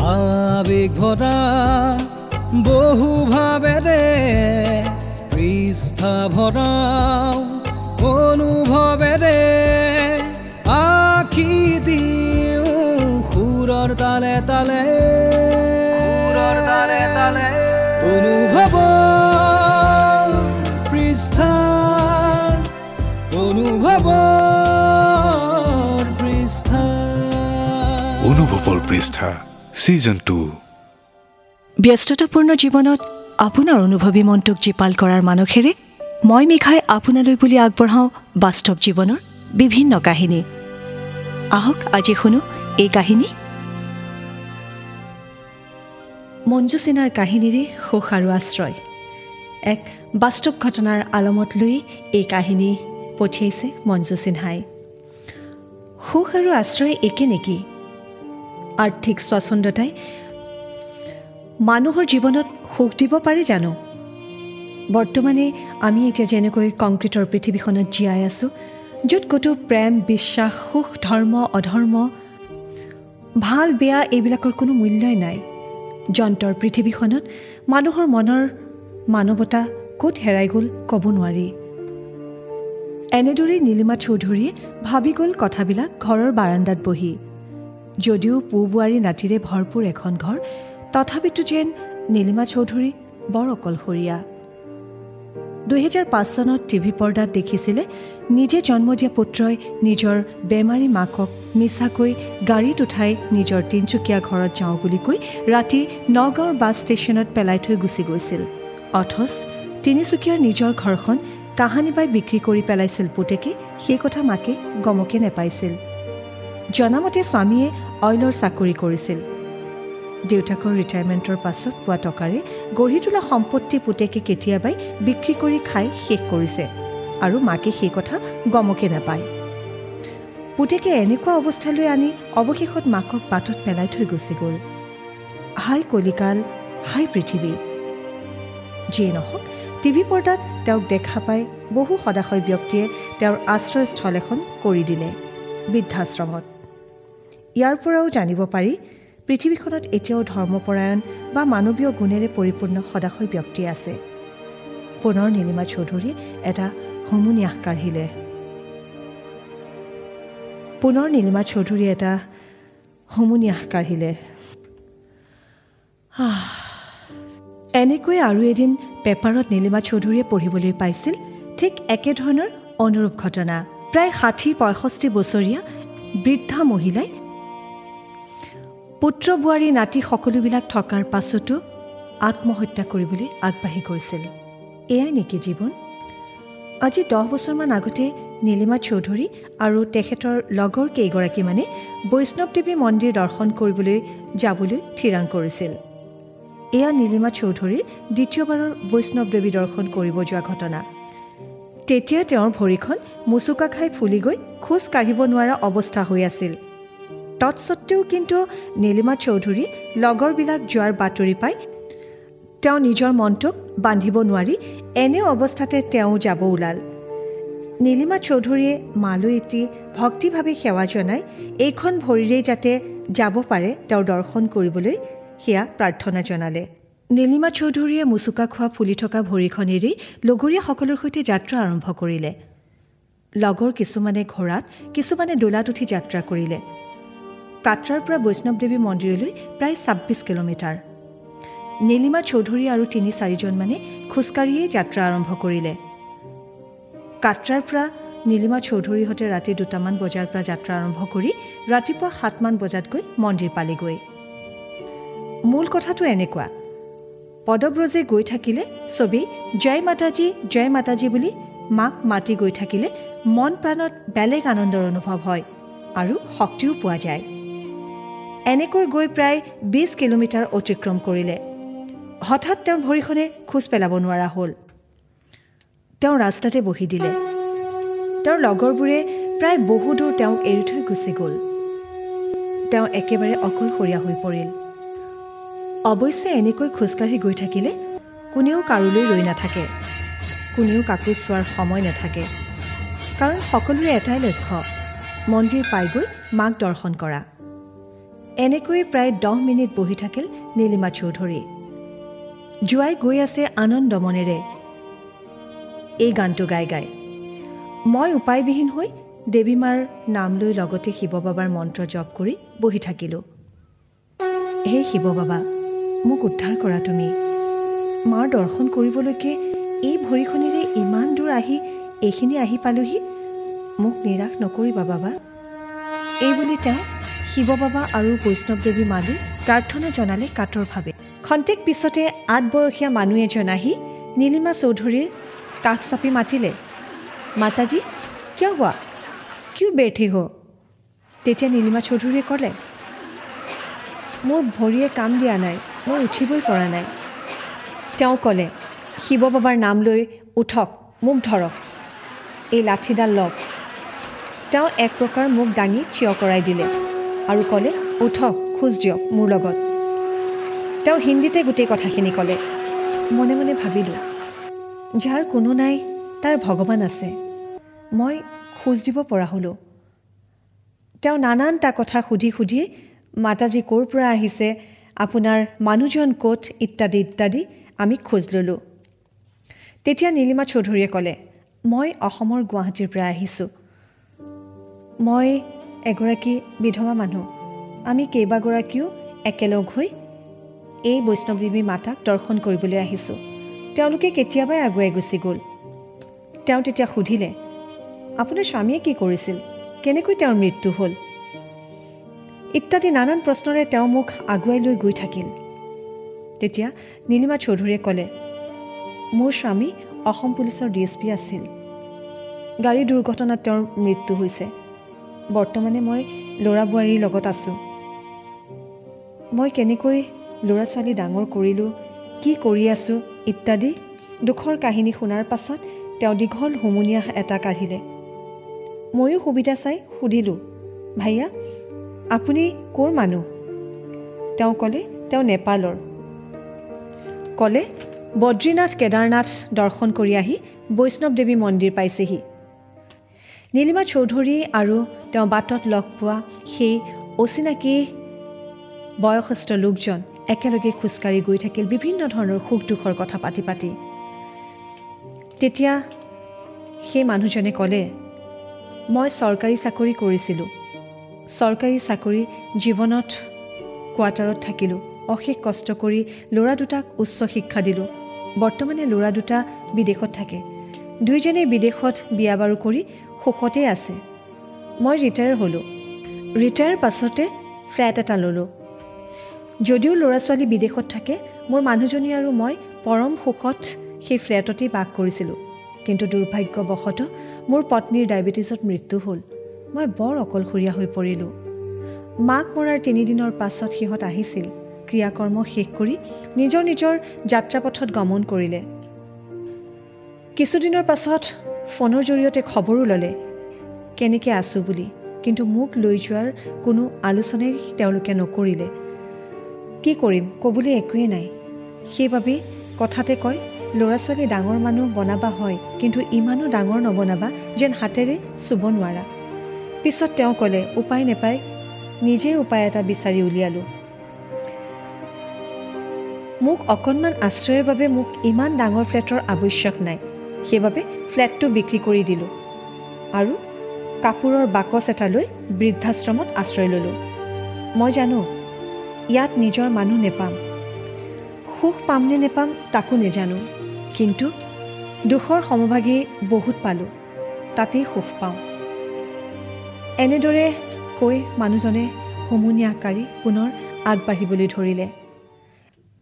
আবেগ ভৰা বহু ভাবেৰে পৃষ্ঠা ভৰাও অনুভৱেৰে আখি দিওঁ সুৰৰ তালে তালে। সুৰৰ তালে তালে। অনুভৱ পৃষ্ঠা অনুভৱ পৃষ্ঠা। অনুভৱৰ পৃষ্ঠা। ছিজন টু ব্যস্ততাপূৰ্ণ জীৱনত আপোনাৰ অনুভৱী মনটোক জীপাল কৰাৰ মানসেৰে মই মেঘাই আপোনালৈ বুলি আগবঢ়াওঁ বাস্তৱ জীৱনৰ বিভিন্ন কাহিনী। আহক আজি শুনো এই কাহিনী। মঞ্জু সিনাৰ কাহিনীৰে সুখ আৰু আশ্ৰয়। এক বাস্তৱ ঘটনাৰ আলমত লৈ এই কাহিনী পঠিয়াইছে মঞ্জু সিনহাই। সুখ আৰু আশ্ৰয় একে নেকি? আৰ্থিক স্বাচ্ছন্দ্যতাই মানুহৰ জীৱনত সুখ দিব পাৰে জানো? বৰ্তমানে আমি এতিয়া যেনেকৈ কংক্ৰিটৰ পৃথিৱীখনত জীয়াই আছোঁ য'ত ক'তো প্ৰেম বিশ্বাস সুখ ধৰ্ম অধৰ্ম ভাল বেয়া এইবিলাকৰ কোনো মূল্যই নাই। যন্ত্ৰৰ পৃথিৱীখনত মানুহৰ মনৰ মানৱতা ক'ত হেৰাই গ'ল ক'ব নোৱাৰি। এনেদৰেই নীলিমা চৌধুৰীয়ে ভাবি গ'ল কথাবিলাক ঘৰৰ বাৰাণ্ডাত বহি। যদিও পু বোৱাৰী নাতিৰে ভৰপূৰ এখন ঘৰ তথাপিতো যেন নীলিমা চৌধুৰী বৰ অকলশৰীয়া। দুহেজাৰ পাঁচ চনত টিভি পৰ্দাত দেখিছিলে নিজে জন্ম দিয়া পুত্ৰই নিজৰ বেমাৰী মাকক মিছাকৈ গাড়ীত উঠাই নিজৰ তিনিচুকীয়া ঘৰত যাওঁ বুলি কৈ ৰাতি নগাঁৱৰ বাছ ষ্টেচনত পেলাই থৈ গুচি গৈছিল। অথচ তিনিচুকীয়াৰ নিজৰ ঘৰখন কাহানী বাই বিক্ৰী কৰি পেলাইছিল পুতেকে সেই কথা মাকে গমকে নেপাইছিল। জনামতে স্বামীয়ে অইলৰ চাকৰি কৰিছিল। দেউতাকৰ ৰিটায়াৰমেণ্টৰ পাছত পোৱা টকাৰে গঢ়ি তোলা সম্পত্তি পুতেকে কেতিয়াবাই বিক্ৰী কৰি খাই শেষ কৰিছে আৰু মাকে সেই কথা গমকে নাপায়। পুতেকে এনেকুৱা অৱস্থালৈ আনি অৱশেষত মাকক বাটত পেলাই থৈ গুচি গ'ল। হাই কলিকাল হাই পৃথিৱী। যিয়ে নহওক টিভি পৰ্দাত তেওঁক দেখা পাই বহু সদাশয় ব্যক্তিয়ে তেওঁৰ আশ্ৰয়স্থল এখন কৰি দিলে বৃদ্ধাশ্ৰমত। ইয়াৰ পৰাও জানিব পাৰি পৃথিৱীখনত এতিয়াও ধৰ্মপৰায়ণ বা মানৱীয় গুণেৰে পৰিপূৰ্ণ সদাশয় ব্যক্তি আছে। পুনৰ নীলিমা চৌধুৰীয়ে এটা হুমুনিয়াস কাঢ়িলে পুনৰ নীলিমা চৌধুৰীয়ে এটা হুমুনিয়াস কাঢ়িলে। এনেকৈ আৰু এদিন পেপাৰত নীলিমা চৌধুৰীয়ে পঢ়িবলৈ পাইছিল ঠিক একেধৰণৰ অনুৰূপ ঘটনা। প্ৰায় ষাঠি পঁয়ষষ্ঠি বছৰীয়া বৃদ্ধা মহিলাই পুত্ৰ বোৱাৰী নাতি সকলোবিলাক থকাৰ পাছতো আত্মহত্যা কৰিবলৈ আগবাঢ়ি গৈছিল। এয়াই নেকি জীৱন? আজি দহ বছৰমান আগতে নীলিমা চৌধুৰী আৰু তেখেতৰ লগৰ কেইগৰাকীমানে বৈষ্ণৱদেৱী মন্দিৰ দৰ্শন কৰিবলৈ যাবলৈ থিৰাং কৰিছিল। এয়া নীলিমা চৌধুৰীৰ দ্বিতীয়বাৰৰ বৈষ্ণৱদেৱী দৰ্শন কৰিব যোৱা ঘটনা। তেতিয়া তেওঁৰ ভৰিখন মোচোকা খাই ফুলি গৈ খোজ কাঢ়িব নোৱাৰা অৱস্থা হৈ আছিল। তৎসত্বেও কিন্তু নীলিমা চৌধুৰী লগৰবিলাক যোৱাৰ বাতৰি পাই তেওঁ নিজৰ মনটোক বান্ধিব নোৱাৰি এনে অৱস্থাতে তেওঁ যাব ওলাল। নীলিমা চৌধুৰীয়ে মালৈ এটি ভক্তিভাৱে সেৱা জনাই এইখন ভৰিৰেই যাতে যাব পাৰে তেওঁৰ দৰ্শন কৰিবলৈ সেয়া প্ৰাৰ্থনা জনালে। নীলিমা চৌধুৰীয়ে মোচোকা খোৱা ফুলি থকা ভৰিখন এৰি লগৰীয়াসকলৰ সৈতে যাত্ৰা আৰম্ভ কৰিলে। লগৰ কিছুমানে ঘোঁৰাত কিছুমানে দোলাত উঠি যাত্ৰা কৰিলে। কাটৰাৰ পৰা বৈষ্ণৱদেৱী মন্দিৰলৈ প্ৰায় ছাব্বিছ কিলোমিটাৰ। নীলিমা চৌধুৰী আৰু তিনি চাৰিজনমানে খোজকাঢ়িয়েই যাত্ৰা আৰম্ভ কৰিলে। কাটৰাৰ পৰা নীলিমা চৌধুৰীহঁতে ৰাতি দুটামান বজাৰ পৰা যাত্ৰা আৰম্ভ কৰি ৰাতিপুৱা সাতমান বজাত গৈ মন্দিৰ পালেগৈ। মূল কথাটো এনেকুৱা পদব্ৰজে গৈ থাকিলে ছবি জয় মাতাজী জয় মাতাজী বুলি মাক মাতি গৈ থাকিলে মন প্ৰাণত বেলেগ আনন্দৰ অনুভৱ হয় আৰু শক্তিও পোৱা যায়। এনেকৈ গৈ প্ৰায় বিছ কিলোমিটাৰ অতিক্ৰম কৰিলে। হঠাৎ তেওঁৰ ভৰিখনে খোজ পেলাব নোৱাৰা হ'ল। তেওঁ ৰাস্তাতে বহি দিলে। তেওঁৰ লগৰবোৰে প্ৰায় বহু দূৰ তেওঁক এৰি থৈ গুচি গ'ল। তেওঁ একেবাৰে অকলশৰীয়া হৈ পৰিল। অৱশ্যে এনেকৈ খোজকাঢ়ি গৈ থাকিলে কোনেও কাৰোলৈ ৰৈ নাথাকে। কোনেও কাকো চোৱাৰ সময় নাথাকে। কাৰণ সকলোৰে এটাই লক্ষ্য মন্দিৰ পাইগৈ মাক দৰ্শন কৰা। এনেকৈয়ে প্ৰায় দহ মিনিট বহি থাকিল নীলিমা চৌধুৰী। জোৱাই গৈ আছে আনন্দ মনেৰে। এই গানটো গাই গাই। মই উপায়বিহীন হৈ দেৱীমাৰ নাম লৈ লগতে শিৱ বাবাৰ মন্ত্ৰ জপ কৰি বহি থাকিলোঁ। হে শিৱ বাবা মোক উদ্ধাৰ কৰা তুমি। মাৰ দৰ্শন কৰিবলৈকে এই ভৰিখনিৰে ইমান দূৰ আহি এইখিনি আহি পালোহি। মোক নিৰাশ নকৰিবা বাবা। এইবুলি তেওঁ শিৱ বাবা আৰু বৈষ্ণৱদেৱী মালৈ প্ৰাৰ্থনা জনালে কাতৰভাৱে। খন্তেক পিছতে আঠবয়সীয়া মানুহ এজন আহি নীলিমা চৌধুৰীৰ কাষ চাপি মাতিলে মাতাজী কিয় হোৱা? কিয় বেঠি হ তেতিয়া নীলিমা চৌধুৰীয়ে ক'লে মোৰ ভৰিয়ে কাম দিয়া নাই মই উঠিবই পৰা নাই তেওঁ ক'লে শিৱ বাবাৰ নাম লৈ উঠক মোক ধৰক। এই লাঠিডাল লওক তেওঁ এক প্ৰকাৰ মোক দাঙি থিয় কৰাই দিলে। আৰু ক'লে উঠক খোজ দিয়ক মোৰ লগত। তেওঁ হিন্দীতে গোটেই কথাখিনি ক'লে। মনে মনে ভাবিলোঁ যাৰ কোনো নাই তাৰ ভগৱান আছে। মই খোজ দিব পৰা হ'লোঁ। তেওঁ নানানটা কথা সুধি সুধি মাতাজী ক'ৰ পৰা আহিছে? আপোনাৰ মানুহজন ক'ত? ইত্যাদি ইত্যাদি আমি খোজ ল'লোঁ। তেতিয়া নীলিমা চৌধুৰীয়ে ক'লে মই অসমৰ গুৱাহাটীৰ পৰা আহিছোঁ। মই এগৰাকী বিধৱা মানুহ। আমি কেইবাগৰাকীও একেলগ হৈ এই বৈষ্ণৱদেৱী মাতাক দৰ্শন কৰিবলৈ আহিছোঁ। তেওঁলোকে কেতিয়াবাই আগুৱাই গুচি গ'ল। তেওঁ তেতিয়া সুধিলে আপোনাৰ স্বামীয়ে কি কৰিছিল? কেনেকৈ তেওঁৰ মৃত্যু হ'ল? ইত্যাদি নানান প্ৰশ্নৰে তেওঁ মোক আগুৱাই লৈ গৈ থাকিল। তেতিয়া নীলিমা চৌধুৰীয়ে ক'লে মোৰ স্বামী অসম পুলিচৰ ডি এছ পি আছিল। গাড়ী দুৰ্ঘটনাত তেওঁৰ মৃত্যু হৈছে। বৰ্তমানে মই ল'ৰা বোৱাৰীৰ লগত আছোঁ। মই কেনেকৈ ল'ৰা ছোৱালী ডাঙৰ কৰিলোঁ কি কৰি আছোঁ ইত্যাদি দুখৰ কাহিনী শুনাৰ পাছত তেওঁ দীঘল হুমুনিয়াহ এটা কাঢ়িলে। ময়ো সুবিধা চাই সুধিলোঁ ভাইয়া আপুনি ক'ৰ মানুহ? তেওঁ ক'লে তেওঁ নেপালৰ। ক'লে বদ্ৰীনাথ কেদাৰনাথ দৰ্শন কৰি আহি বৈষ্ণৱ দেৱী মন্দিৰ পাইছেহি। নীলিমা চৌধুৰী আৰু তেওঁ বাটত লগ পোৱা সেই অচিনাকি বয়সস্থ লোকজন একেলগে খোজকাঢ়ি গৈ থাকিল বিভিন্ন ধৰণৰ সুখ দুখৰ কথা পাতি পাতি। তেতিয়া সেই মানুহজনে ক'লে মই চৰকাৰী চাকৰি কৰিছিলোঁ। চৰকাৰী চাকৰি জীৱনত কোৱাৰ্টাৰত থাকিলোঁ। অশেষ কষ্ট কৰি ল'ৰা দুটাক উচ্চ শিক্ষা দিলোঁ। বৰ্তমানে ল'ৰা দুটা বিদেশত থাকে। দুয়োজনেই বিদেশত বিয়া বাৰু কৰি সুখতেই আছে। মই ৰিটায়াৰ হ'লোঁ। ৰিটায়াৰ পাছতে ফ্লেট এটা ল'লোঁ। যদিও ল'ৰা ছোৱালী বিদেশত থাকে মোৰ মানুহজনী আৰু মই পৰম সুখত সেই ফ্লেটতেই বাস কৰিছিলোঁ। কিন্তু দুৰ্ভাগ্যবশতঃ মোৰ পত্নীৰ ডায়েবেটিছত মৃত্যু হ'ল। মই বৰ অকলশৰীয়া হৈ পৰিলোঁ। মাক মৰাৰ তিনিদিনৰ পাছত সিহঁত আহিছিল। ক্ৰিয়াকৰ্ম শেষ কৰি নিজৰ নিজৰ যাত্ৰাপথত গমন কৰিলে। কিছুদিনৰ পাছত ফোনৰ জৰিয়তে খবৰো ল'লে। কেনেকৈ আছোঁ বুলি কিন্তু মোক লৈ যোৱাৰ কোনো আলোচনাই তেওঁলোকে নকৰিলে। কি কৰিম ক'বলৈ একোৱেই নাই। সেইবাবেই কথাতে কয় ল'ৰা ছোৱালী ডাঙৰ মানুহ বনাবা হয় কিন্তু ইমানো ডাঙৰ নবনাবা যেন হাতেৰে চুব নোৱাৰা। পিছত তেওঁ ক'লে উপায় নেপায় নিজেই উপায় এটা বিচাৰি উলিয়ালোঁ। মোক অকণমান আশ্ৰয়ৰ বাবে মোক ইমান ডাঙৰ ফ্লেটৰ আৱশ্যক নাই। সেইবাবে ফ্লেটটো বিক্ৰী কৰি দিলোঁ। আৰু কাপোৰৰ বাকচ এটা লৈ বৃদ্ধাশ্ৰমত আশ্ৰয় ল'লোঁ। মই জানো ইয়াত নিজৰ মানুহ নেপাম। সুখ পামনে নেপাম তাকো নেজানো। কিন্তু দুখৰ সমভাগী বহুত পালোঁ তাতেই সুখ পাওঁ। এনেদৰে কৈ মানুহজনে হুমুনিয়াহ কাঢ়ি পুনৰ আগবাঢ়িবলৈ ধৰিলে।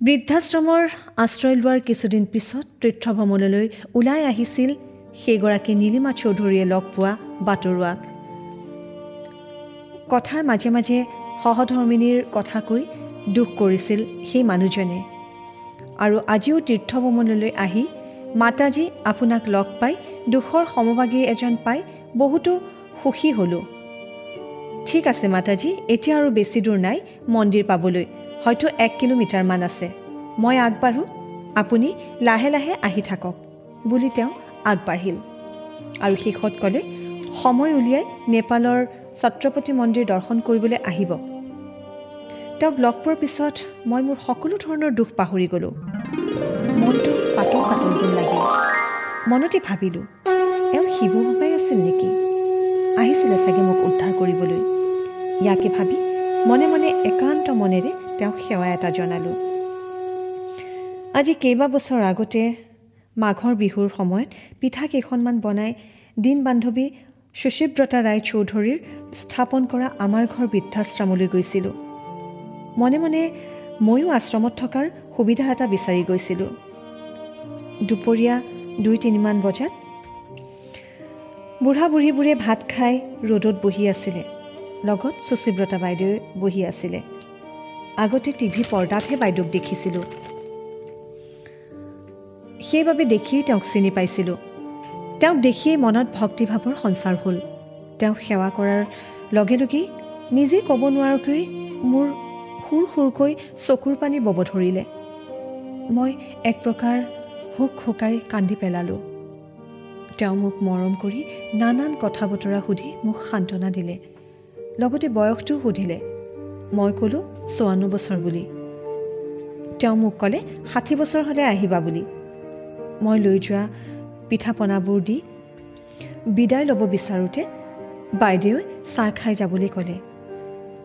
বৃদ্ধাশ্ৰমৰ আশ্ৰয় লোৱাৰ কিছুদিন পিছত তীৰ্থভ্ৰমণলৈ ওলাই আহিছিল সেইগৰাকী নীলিমা চৌধুৰীয়ে লগ পোৱা বাটৰুৱাক কথাৰ মাজে মাজে সহধৰ্মিনীৰ কথা কৈ দুখ কৰিছিল সেই মানুহজনে। আৰু আজিও তীৰ্থভ্ৰমণলৈ আহি মাতাজী আপোনাক লগ পাই দুখৰ সমভাগী এজন পাই বহুতো সুখী হ'লোঁ। ঠিক আছে মাতাজী এতিয়া আৰু বেছি দূৰ নাই মন্দিৰ পাবলৈ। হয়তো এক কিলোমিটাৰমান আছে। মই আগবাঢ়োঁ। আপুনি লাহে লাহে আহি থাকক বুলি তেওঁ আগবাঢ়িল। আৰু শেষত ক'লে সময় উলিয়াই নেপালৰ ছত্ৰপতি মন্দিৰ দৰ্শন কৰিবলৈ আহিব। তেওঁক লগ পোৱাৰ পিছত মই মোৰ সকলো ধৰণৰ দুখ পাহৰি গ'লোঁ। মনটো পাতল পাতল যেন লাগিল। মনতে ভাবিলোঁ এওঁ শিৱ বাবাই আছিল নেকি? আহিছিলে চাগে মোক উদ্ধাৰ কৰিবলৈ। ইয়াকে ভাবি মনে মনে একান্ত মনেৰে তেওঁক সেৱা এটা জনালোঁ। আজি কেইবাবছৰ আগতে মাঘৰ বিহুৰ সময়ত পিঠা কেইখনমান বনাই দিন বান্ধৱী সুশীব্ৰতা ৰায় চৌধুৰীৰ স্থাপন কৰা আমাৰ ঘৰ বৃদ্ধাশ্ৰমলৈ গৈছিলোঁ। মনে মনে ময়ো আশ্ৰমত থকাৰ সুবিধা এটা বিচাৰি গৈছিলোঁ। দুপৰীয়া দুই তিনিমান বজাত বুঢ়া বুঢ়ীবোৰে ভাত খাই ৰ'দত বহি আছিলে। লগত সুশীব্ৰতা বাইদেৱে বহি আছিলে। আগতে টিভি পৰ্দাতহে বাইদেউক দেখিছিলোঁ। সেইবাবে দেখিয়েই তেওঁক চিনি পাইছিলোঁ। তেওঁক দেখিয়েই মনত ভক্তিভাৱৰ সঞ্চাৰ হ'ল। তেওঁক সেৱা কৰাৰ লগে লগেই নিজেই ক'ব নোৱাৰাকৈ মোৰ সুৰ সুৰকৈ চকুৰ পানী বব ধৰিলে। মই এক প্ৰকাৰ হুক শুকাই কান্দি পেলালোঁ। তেওঁ মোক মৰম কৰি নানান কথা বতৰা সুধি মোক সান্তনা দিলে। লগতে বয়সটোও সুধিলে মই ক'লোঁ চৌৱান্ন বছৰ বুলি। তেওঁ মোক ক'লে ষাঠি বছৰ হ'লে আহিবা বুলি। মই লৈ যোৱা পিঠা পনাবোৰ দি বিদায় ল'ব বিচাৰোঁতে বাইদেৱে চাহ খাই যাবলৈ ক'লে।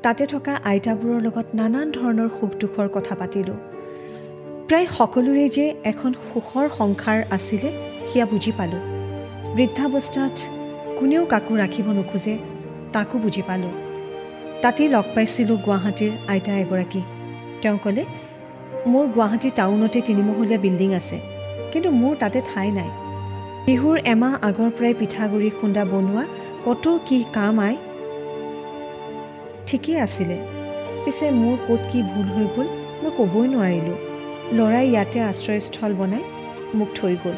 তাতে থকা আইতাবোৰৰ লগত নানান ধৰণৰ সুখ দুখৰ কথা পাতিলোঁ। প্ৰায় সকলোৰে যে এখন সুখৰ সংসাৰ আছিলে সেয়া বুজি পালোঁ। বৃদ্ধাৱস্থাত কোনেও কাকো ৰাখিব নোখোজে তাকো বুজি পালোঁ। তাতেই লগ পাইছিলোঁ গুৱাহাটীৰ আইতা এগৰাকীক। তেওঁ ক'লে মোৰ গুৱাহাটী টাউনতে তিনিমহলীয়া বিল্ডিং আছে কিন্তু মোৰ তাতে ঠাই নাই। বিহুৰ এমাহ আগৰ পৰাই পিঠাগুড়ি খুন্দা বনোৱা কত কি কাম আই? ঠিকেই আছিলে। পিছে মোৰ ক'ত কি ভুল হৈ গ'ল মই ক'বই নোৱাৰিলোঁ। ল'ৰাই ইয়াতে আশ্ৰয়স্থল বনাই মোক থৈ গ'ল।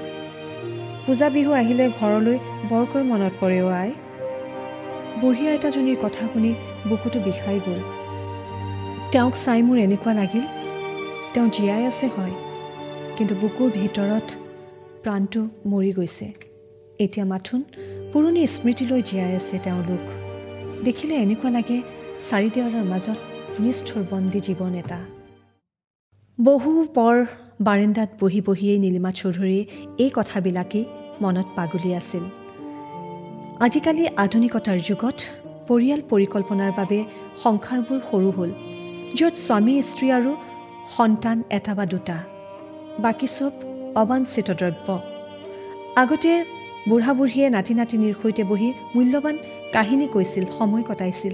পূজা বিহু আহিলে ঘৰলৈ বৰকৈ মনত পৰে অ' আই। বুঢ়ী আইতাজনীৰ কথা শুনি বুকুটো বিষাই গ'ল। তেওঁক চাই মোৰ এনেকুৱা লাগিল। তেওঁ জীয়াই আছে হয়। কিন্তু বুকুৰ ভিতৰত প্ৰাণটো মৰি গৈছে। এতিয়া মাথোন পুৰণি স্মৃতিলৈ জীয়াই আছে তেওঁলোক। দেখিলে এনেকুৱা লাগে চাৰি দেৱালৰ মাজত নিষ্ঠুৰ বন্দী জীৱন এটা। বহু পৰ বাৰেণ্ডাত বহি বহিয়েই নীলিমা চৌধুৰীয়ে এই কথাবিলাকেই মনত পাগলি আছিল। আজিকালি আধুনিকতাৰ যুগত পৰিয়াল পৰিকল্পনাৰ বাবে সংসাৰবোৰ সৰু হ'ল য'ত স্বামী স্ত্ৰী আৰু সন্তান এটা বা দুটা। বাকী চব অবাঞ্চিত দ্ৰব্য। আগতে বুঢ়া বুঢ়ীয়ে নাতি নাতিনীৰ সৈতে বহি মূল্যৱান কাহিনী কৈছিল সময় কটাইছিল।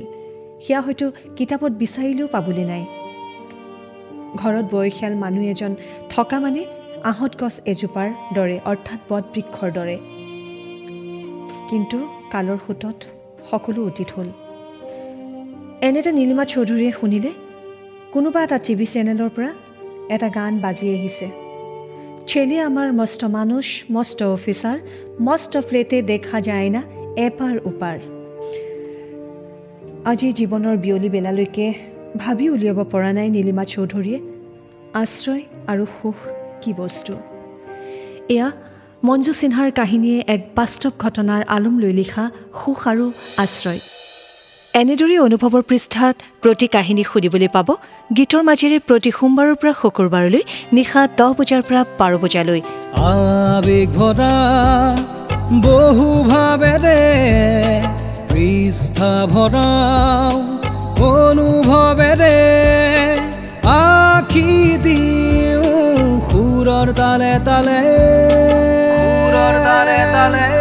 সেয়া হয়তো কিতাপত বিচাৰিলেও পাবলৈ নাই। ঘৰত বয়সীয়াল মানুহ এজন থকা মানে আহঁত গছ এজোপাৰ দৰে অৰ্থাৎ বটবৃক্ষৰ দৰে। কিন্তু কালৰ সোঁতত সকলো অতীত হ'ল। এনেতে নীলিমা চৌধুৰীয়ে শুনিলে কোনোবা এটা টিভি চেনেলৰ পৰা এটা গান বাজি আহিছে। ছেলে আমাৰ মস্ত মানুষ মস্ত অফিচাৰ মস্ত ফ্লেটে দেখা যায় না এপাৰ ওপাৰ আজি জীৱনৰ বিয়লি বেলালৈকে ভাবি উলিয়াব পৰা নাই নীলিমা চৌধুৰীয়ে। আশ্ৰয় আৰু সুখ কি বস্তু? এয়া মঞ্জু সিনহাৰ কাহিনীয়ে এক বাস্তৱ ঘটনাৰ আলম লৈ লিখা সুখ আৰু আশ্ৰয়। এনেদৰে অনুভৱৰ পৃষ্ঠাত প্ৰতি কাহিনী শুনিবলৈ পাব গীতৰ মাজেৰে প্ৰতি সোমবাৰৰ পৰা শুকুৰবাৰলৈ নিশা দহ বজাৰ পৰা বাৰ বজালৈ। বহু পৃষ্ঠা ভৰাও অনুভৱেৰে আখি দিওঁ সুৰৰ তালে তালে। সুৰৰ তালে তালে।